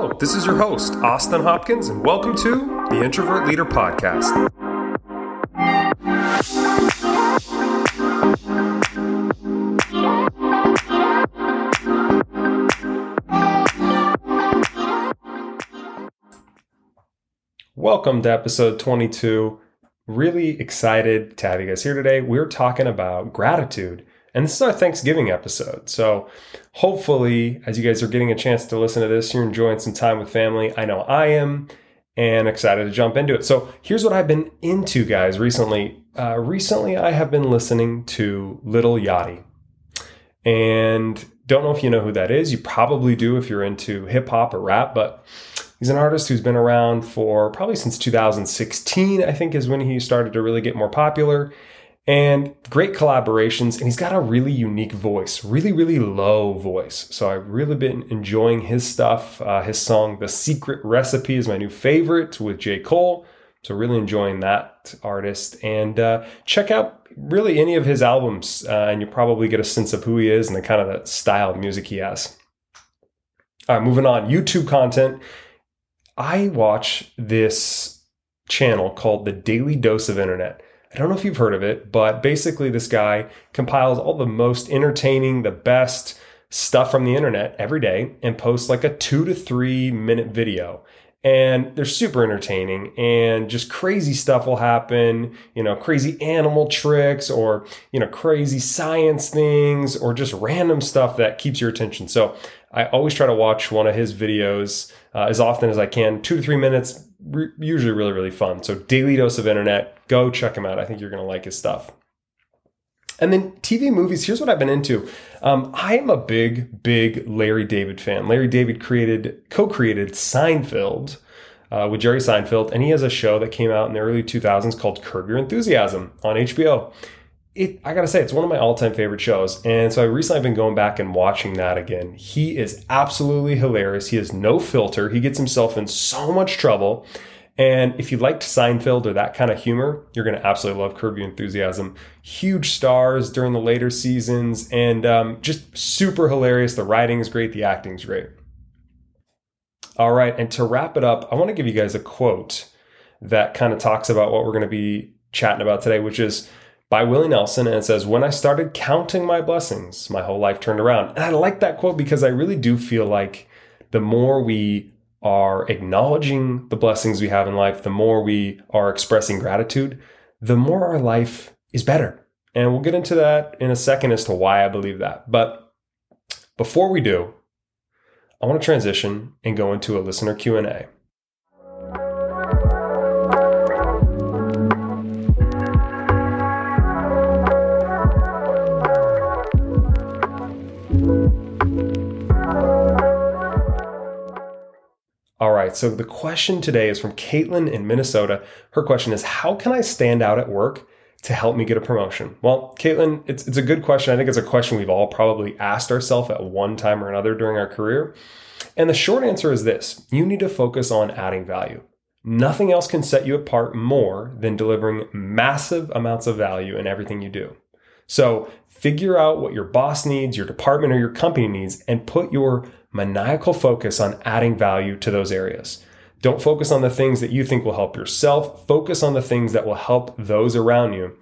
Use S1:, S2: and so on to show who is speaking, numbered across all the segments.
S1: This is your host, Austin Hopkins, and welcome to the Introvert Leader Podcast. Welcome to episode 22. Really excited to have you guys here today. We're talking about gratitude and this is our Thanksgiving episode. So hopefully, as you guys are getting a chance to listen to this, you're enjoying some time with family. I know I am and excited to jump into it. So here's what I've been into, guys, recently. Uh, recently, I have been listening to Lil Yachty. And don't know if you know who that is. You probably do if you're into hip hop or rap, but he's an artist who's been around for probably since 2016, I think is when he started to really get more popular and great collaborations. And he's got a really unique voice, really, really low voice. So I've really been enjoying his stuff. Uh, his song, The Secret Recipe, is my new favorite with J. Cole. So really enjoying that artist. And uh, check out really any of his albums, uh, and you'll probably get a sense of who he is and the kind of the style of music he has. All right, moving on. YouTube content. I watch this channel called The Daily Dose of Internet. I don't know if you've heard of it, but basically, this guy compiles all the most entertaining, the best stuff from the internet every day and posts like a two to three minute video. And they're super entertaining and just crazy stuff will happen, you know, crazy animal tricks or, you know, crazy science things or just random stuff that keeps your attention. So I always try to watch one of his videos uh, as often as I can, two to three minutes, re- usually really, really fun. So, Daily Dose of Internet, go check him out. I think you're going to like his stuff. And then TV movies, here's what I've been into. Um, I am a big, big Larry David fan. Larry David created, co created Seinfeld. Uh, with Jerry Seinfeld, and he has a show that came out in the early 2000s called Curb Your Enthusiasm on HBO it I gotta say it's one of my all-time favorite shows. And so I recently been going back and watching that again. He is absolutely hilarious. He has no filter. He gets himself in so much trouble. And if you liked Seinfeld or that kind of humor, you're going to absolutely love Curb Your Enthusiasm. Huge stars during the later seasons and um, just super hilarious. The writing is great, the acting is great. All right, and to wrap it up, I want to give you guys a quote that kind of talks about what we're going to be chatting about today, which is by Willie Nelson, and it says, When I started counting my blessings, my whole life turned around. And I like that quote because I really do feel like the more we are acknowledging the blessings we have in life, the more we are expressing gratitude, the more our life is better. And we'll get into that in a second as to why I believe that. But before we do, I want to transition and go into a listener Q&A. Right, so the question today is from Caitlin in Minnesota. Her question is How can I stand out at work to help me get a promotion? Well, Caitlin, it's, it's a good question. I think it's a question we've all probably asked ourselves at one time or another during our career. And the short answer is this you need to focus on adding value. Nothing else can set you apart more than delivering massive amounts of value in everything you do. So figure out what your boss needs, your department, or your company needs, and put your maniacal focus on adding value to those areas. Don't focus on the things that you think will help yourself. Focus on the things that will help those around you.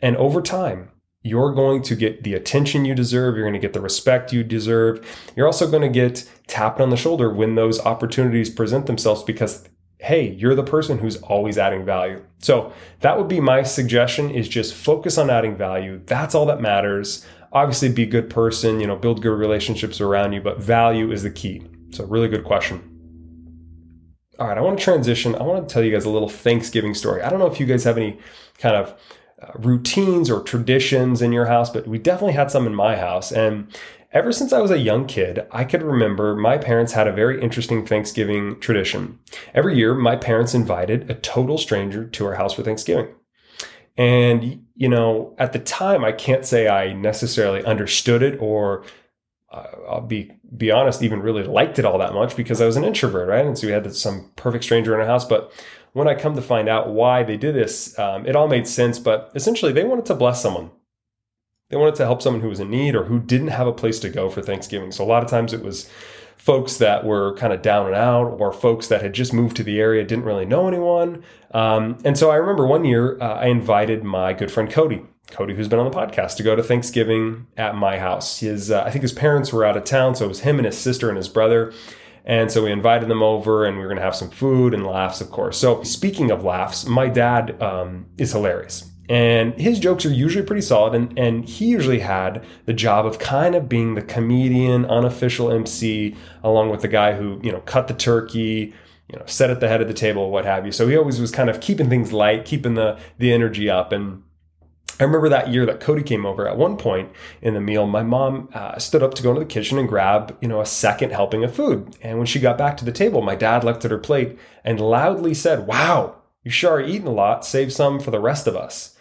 S1: And over time, you're going to get the attention you deserve. You're going to get the respect you deserve. You're also going to get tapped on the shoulder when those opportunities present themselves because, hey, you're the person who's always adding value. So that would be my suggestion is just focus on adding value. That's all that matters obviously be a good person, you know, build good relationships around you, but value is the key. So, really good question. All right, I want to transition. I want to tell you guys a little Thanksgiving story. I don't know if you guys have any kind of uh, routines or traditions in your house, but we definitely had some in my house. And ever since I was a young kid, I could remember my parents had a very interesting Thanksgiving tradition. Every year, my parents invited a total stranger to our house for Thanksgiving. And, you know, at the time, I can't say I necessarily understood it or uh, I'll be be honest, even really liked it all that much because I was an introvert, right? And so we had some perfect stranger in our house. But when I come to find out why they did this, um, it all made sense. But essentially, they wanted to bless someone. They wanted to help someone who was in need or who didn't have a place to go for Thanksgiving. So a lot of times it was folks that were kind of down and out or folks that had just moved to the area, didn't really know anyone. Um, and so I remember one year uh, I invited my good friend Cody. Cody, who's been on the podcast, to go to Thanksgiving at my house. His, uh, I think his parents were out of town, so it was him and his sister and his brother. And so we invited them over and we were going to have some food and laughs, of course. So, speaking of laughs, my dad um, is hilarious. And his jokes are usually pretty solid. And, and he usually had the job of kind of being the comedian, unofficial MC, along with the guy who, you know, cut the turkey, you know, set at the head of the table, what have you. So he always was kind of keeping things light, keeping the, the energy up. And I remember that year that Cody came over. At one point in the meal, my mom uh, stood up to go into the kitchen and grab, you know, a second helping of food. And when she got back to the table, my dad looked at her plate and loudly said, "Wow, you sure are eating a lot. Save some for the rest of us."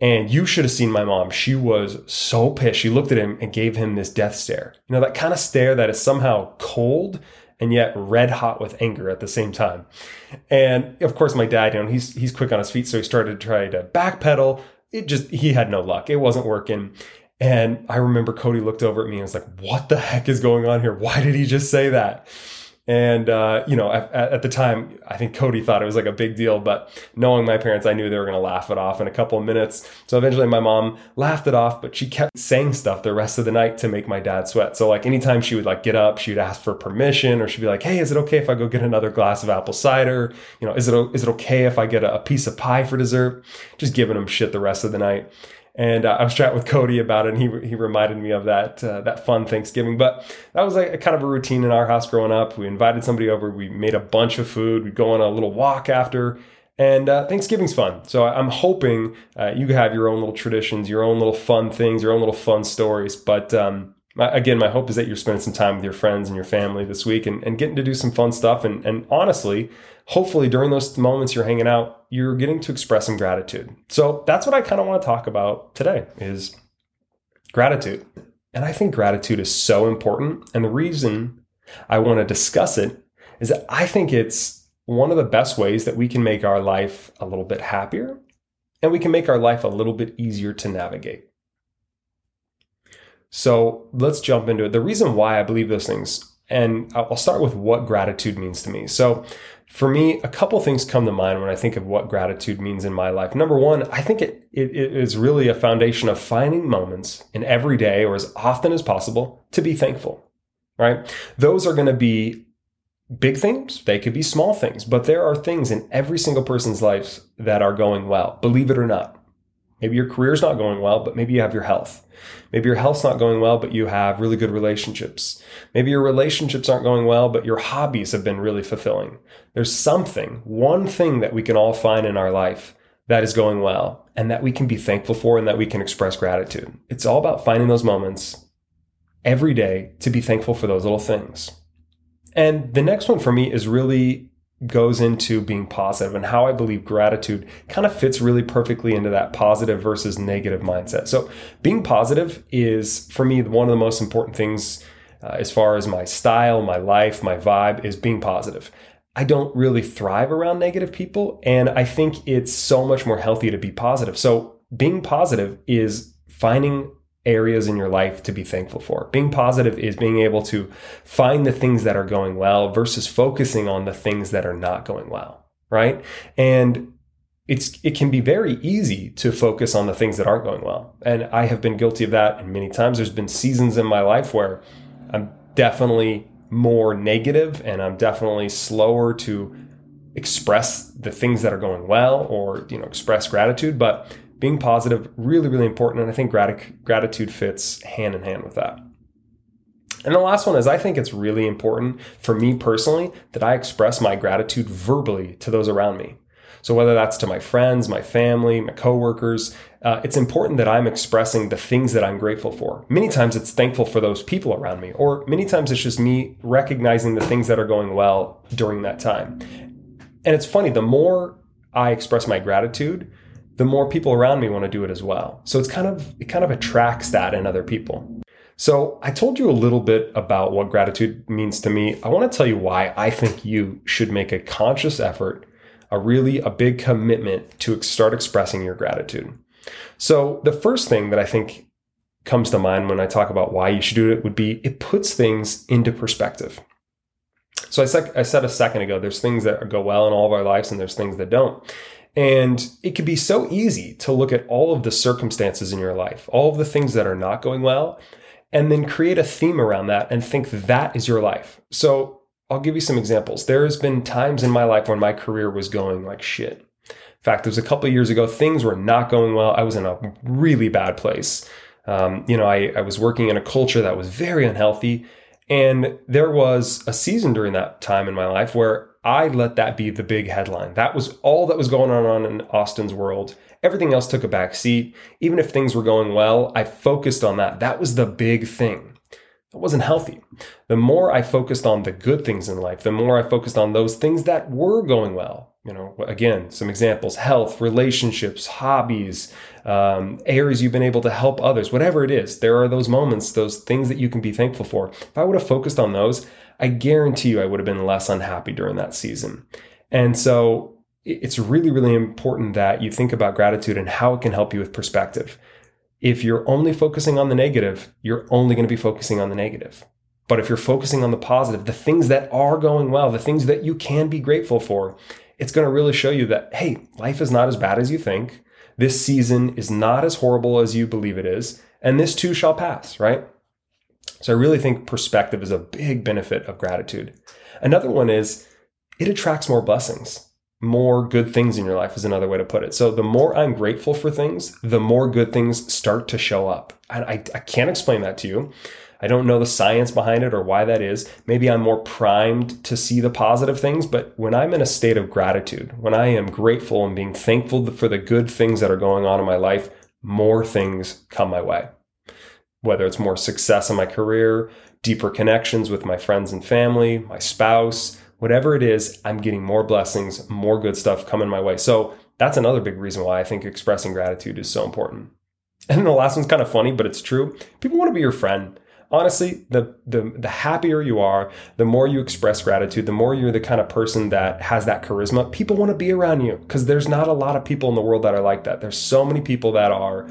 S1: And you should have seen my mom. She was so pissed. She looked at him and gave him this death stare. You know, that kind of stare that is somehow cold and yet red hot with anger at the same time. And of course, my dad, you know, he's he's quick on his feet, so he started to try to backpedal, it just he had no luck. It wasn't working. And I remember Cody looked over at me and was like, "What the heck is going on here? Why did he just say that?" And uh, you know, at, at, the time, I think Cody thought it was like a big deal, but knowing my parents, I knew they were going to laugh it off in a couple of minutes. So eventually, my mom laughed it off, but she kept saying stuff the rest of the night to make my dad sweat. So like anytime she would like get up, she would ask for permission, or she'd be like, "Hey, is it okay if I go get another glass of apple cider? You know, is it is it okay if I get a, a piece of pie for dessert?" Just giving him shit the rest of the night. And uh, I was chatting with Cody about it, and he he reminded me of that uh, that fun Thanksgiving. But that was like a kind of a routine in our house growing up. We invited somebody over, we made a bunch of food, we'd go on a little walk after, and uh, Thanksgiving's fun. So I'm hoping uh, you have your own little traditions, your own little fun things, your own little fun stories. But um, again, my hope is that you're spending some time with your friends and your family this week and, and getting to do some fun stuff. And, and honestly, hopefully during those moments you're hanging out, you're getting to express some gratitude. So that's what I kind of want to talk about today is gratitude. And I think gratitude is so important. And the reason I want to discuss it is that I think it's one of the best ways that we can make our life a little bit happier and we can make our life a little bit easier to navigate. So let's jump into it. The reason why I believe those things, and I'll start with what gratitude means to me. So for me, a couple things come to mind when I think of what gratitude means in my life. Number one, I think it, it, it is really a foundation of finding moments in every day or as often as possible to be thankful, right? Those are going to be big things. They could be small things, but there are things in every single person's life that are going well, believe it or not. Maybe your career's not going well, but maybe you have your health. Maybe your health's not going well, but you have really good relationships. Maybe your relationships aren't going well, but your hobbies have been really fulfilling. There's something, one thing that we can all find in our life that is going well and that we can be thankful for and that we can express gratitude. It's all about finding those moments every day to be thankful for those little things. And the next one for me is really goes into being positive and how I believe gratitude kind of fits really perfectly into that positive versus negative mindset. So, being positive is for me one of the most important things uh, as far as my style, my life, my vibe is being positive. I don't really thrive around negative people, and I think it's so much more healthy to be positive. So, being positive is finding areas in your life to be thankful for. Being positive is being able to find the things that are going well versus focusing on the things that are not going well, right? And it's it can be very easy to focus on the things that aren't going well. And I have been guilty of that and many times there's been seasons in my life where I'm definitely more negative and I'm definitely slower to express the things that are going well or you know express gratitude, but being positive, really, really important. And I think grat- gratitude fits hand in hand with that. And the last one is I think it's really important for me personally that I express my gratitude verbally to those around me. So whether that's to my friends, my family, my coworkers, uh, it's important that I'm expressing the things that I'm grateful for. Many times it's thankful for those people around me, or many times it's just me recognizing the things that are going well during that time. And it's funny, the more I express my gratitude, the more people around me want to do it as well. So it's kind of it kind of attracts that in other people. So I told you a little bit about what gratitude means to me. I want to tell you why I think you should make a conscious effort, a really a big commitment to start expressing your gratitude. So the first thing that I think comes to mind when I talk about why you should do it would be it puts things into perspective. So I, sec- I said a second ago, there's things that go well in all of our lives and there's things that don't. And it can be so easy to look at all of the circumstances in your life, all of the things that are not going well, and then create a theme around that and think that is your life. So I'll give you some examples. There has been times in my life when my career was going like shit. In fact, it was a couple years ago, things were not going well. I was in a really bad place. Um, you know, I, I was working in a culture that was very unhealthy. And there was a season during that time in my life where I let that be the big headline. That was all that was going on in Austin's world. Everything else took a back seat. Even if things were going well, I focused on that. That was the big thing. That wasn't healthy. The more I focused on the good things in life, the more I focused on those things that were going well. You know, again, some examples health, relationships, hobbies, um, areas you've been able to help others, whatever it is. There are those moments, those things that you can be thankful for. If I would have focused on those, I guarantee you I would have been less unhappy during that season. And so it's really, really important that you think about gratitude and how it can help you with perspective. If you're only focusing on the negative, you're only going to be focusing on the negative. But if you're focusing on the positive, the things that are going well, the things that you can be grateful for, it's going to really show you that, hey, life is not as bad as you think. This season is not as horrible as you believe it is. And this too shall pass, right? So I really think perspective is a big benefit of gratitude. Another one is it attracts more blessings more good things in your life is another way to put it. So the more I'm grateful for things, the more good things start to show up. I, I, I, can't explain that to you. I don't know the science behind it or why that is. Maybe I'm more primed to see the positive things, but when I'm in a state of gratitude, when I am grateful and being thankful for the good things that are going on in my life, more things come my way. Whether it's more success in my career, deeper connections with my friends and family, my spouse, whatever it is, I'm getting more blessings, more good stuff coming my way. So that's another big reason why I think expressing gratitude is so important. And the last one's kind of funny, but it's true. People want to be your friend. Honestly, the, the the happier you are, the more you express gratitude, the more you're the kind of person that has that charisma. People want to be around you because there's not a lot of people in the world that are like that. There's so many people that are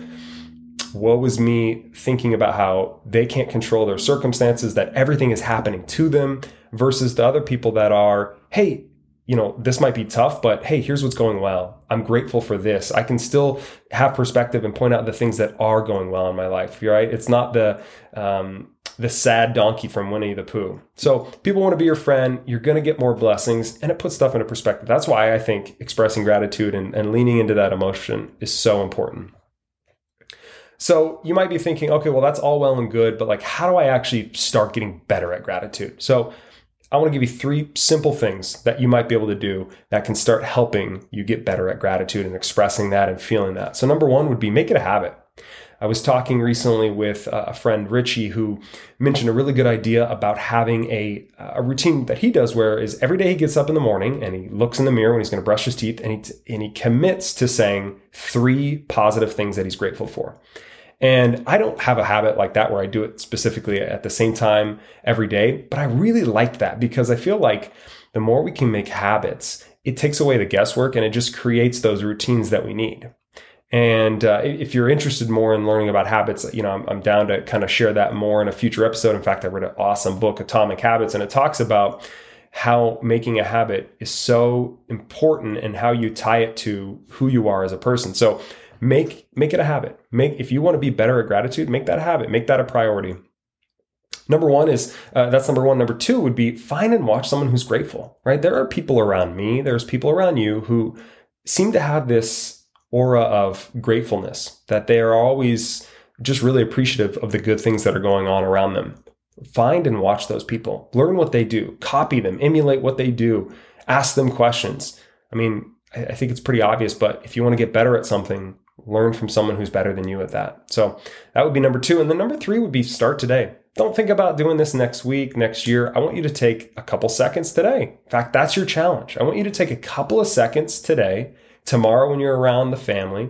S1: woe is me thinking about how they can't control their circumstances, that everything is happening to them, versus the other people that are, hey, you know, this might be tough, but hey, here's what's going well. I'm grateful for this. I can still have perspective and point out the things that are going well in my life. Right? It's not the um, the sad donkey from Winnie the Pooh. So people want to be your friend. You're going to get more blessings, and it puts stuff into perspective. That's why I think expressing gratitude and, and leaning into that emotion is so important. So you might be thinking, okay, well, that's all well and good, but like, how do I actually start getting better at gratitude? So I want to give you three simple things that you might be able to do that can start helping you get better at gratitude and expressing that and feeling that. So, number one would be make it a habit. I was talking recently with uh, a friend, Richie, who mentioned a really good idea about having a, a routine that he does where is every day he gets up in the morning and he looks in the mirror when he's going to brush his teeth and he, and he commits to saying three positive things that he's grateful for. And I don't have a habit like that where I do it specifically at the same time every day, but I really like that because I feel like the more we can make habits, it takes away the guesswork and it just creates those routines that we need. And uh, if you're interested more in learning about habits, you know, I'm, I'm down to kind of share that more in a future episode. In fact, I read an awesome book, Atomic Habits, and it talks about how making a habit is so important and how you tie it to who you are as a person. So make make it a habit. Make if you want to be better at gratitude make that a habit. Make that a priority. Number one is uh, that's number one. Number two would be find and watch someone who's grateful right? There are people around me there's people around you who seem to have this aura of gratefulness that they are always just really appreciative of the good things that are going on around them. Find and watch those people. Learn what they do. Copy them. Emulate what they do. Ask them questions. I mean I think it's pretty obvious, but if you want to get better at something, learn from someone who's better than you at that. So that would be number two. And then number three would be start today. Don't think about doing this next week, next year. I want you to take a couple seconds today. In fact, that's your challenge. I want you to take a couple of seconds today, tomorrow when you're around the family,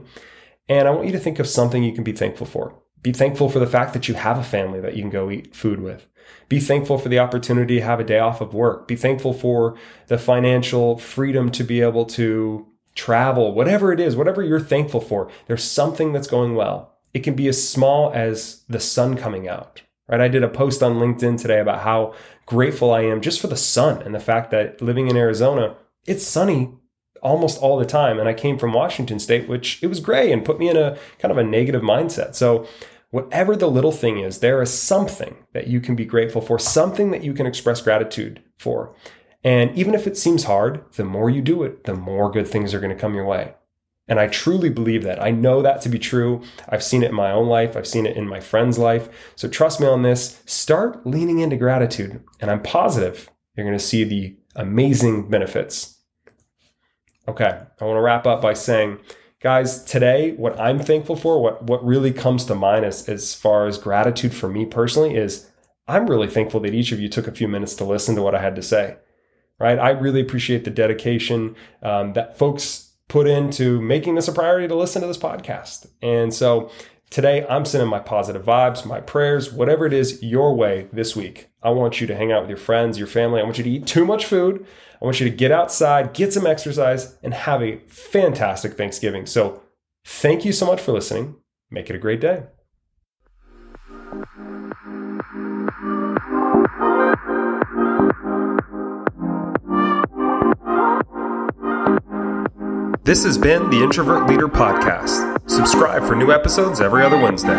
S1: and I want you to think of something you can be thankful for. Be thankful for the fact that you have a family that you can go eat food with. Be thankful for the opportunity to have a day off of work. Be thankful for the financial freedom to be able to travel, whatever it is, whatever you're thankful for, there's something that's going well. It can be as small as the sun coming out, right? I did a post on LinkedIn today about how grateful I am just for the sun and the fact that living in Arizona, it's sunny almost all the time. And I came from Washington State, which it was gray and put me in a kind of a negative mindset. So, whatever the little thing is, there is something that you can be grateful for, something that you can express gratitude for. And even if it seems hard, the more you do it, the more good things are going to come your way. And I truly believe that. I know that to be true. I've seen it in my own life. I've seen it in my friend's life. So trust me on this. Start leaning into gratitude. And I'm positive you're going to see the amazing benefits. Okay, I want to wrap up by saying, guys, today, what I'm thankful for, what, what really comes to mind as, as far as gratitude for me personally is I'm really thankful that each of you took a few minutes to listen to what I had to say. Right? I really appreciate the dedication um, that folks put into making this a priority to listen to this podcast. And so today I'm sending my positive vibes, my prayers, whatever it is your way this week. I want you to hang out with your friends, your family. I want you to eat too much food. I want you to get outside, get some exercise, and have a fantastic Thanksgiving. So thank you so much for listening. Make it a great day. This has been the Introvert Leader Podcast. Subscribe for new episodes every other Wednesday.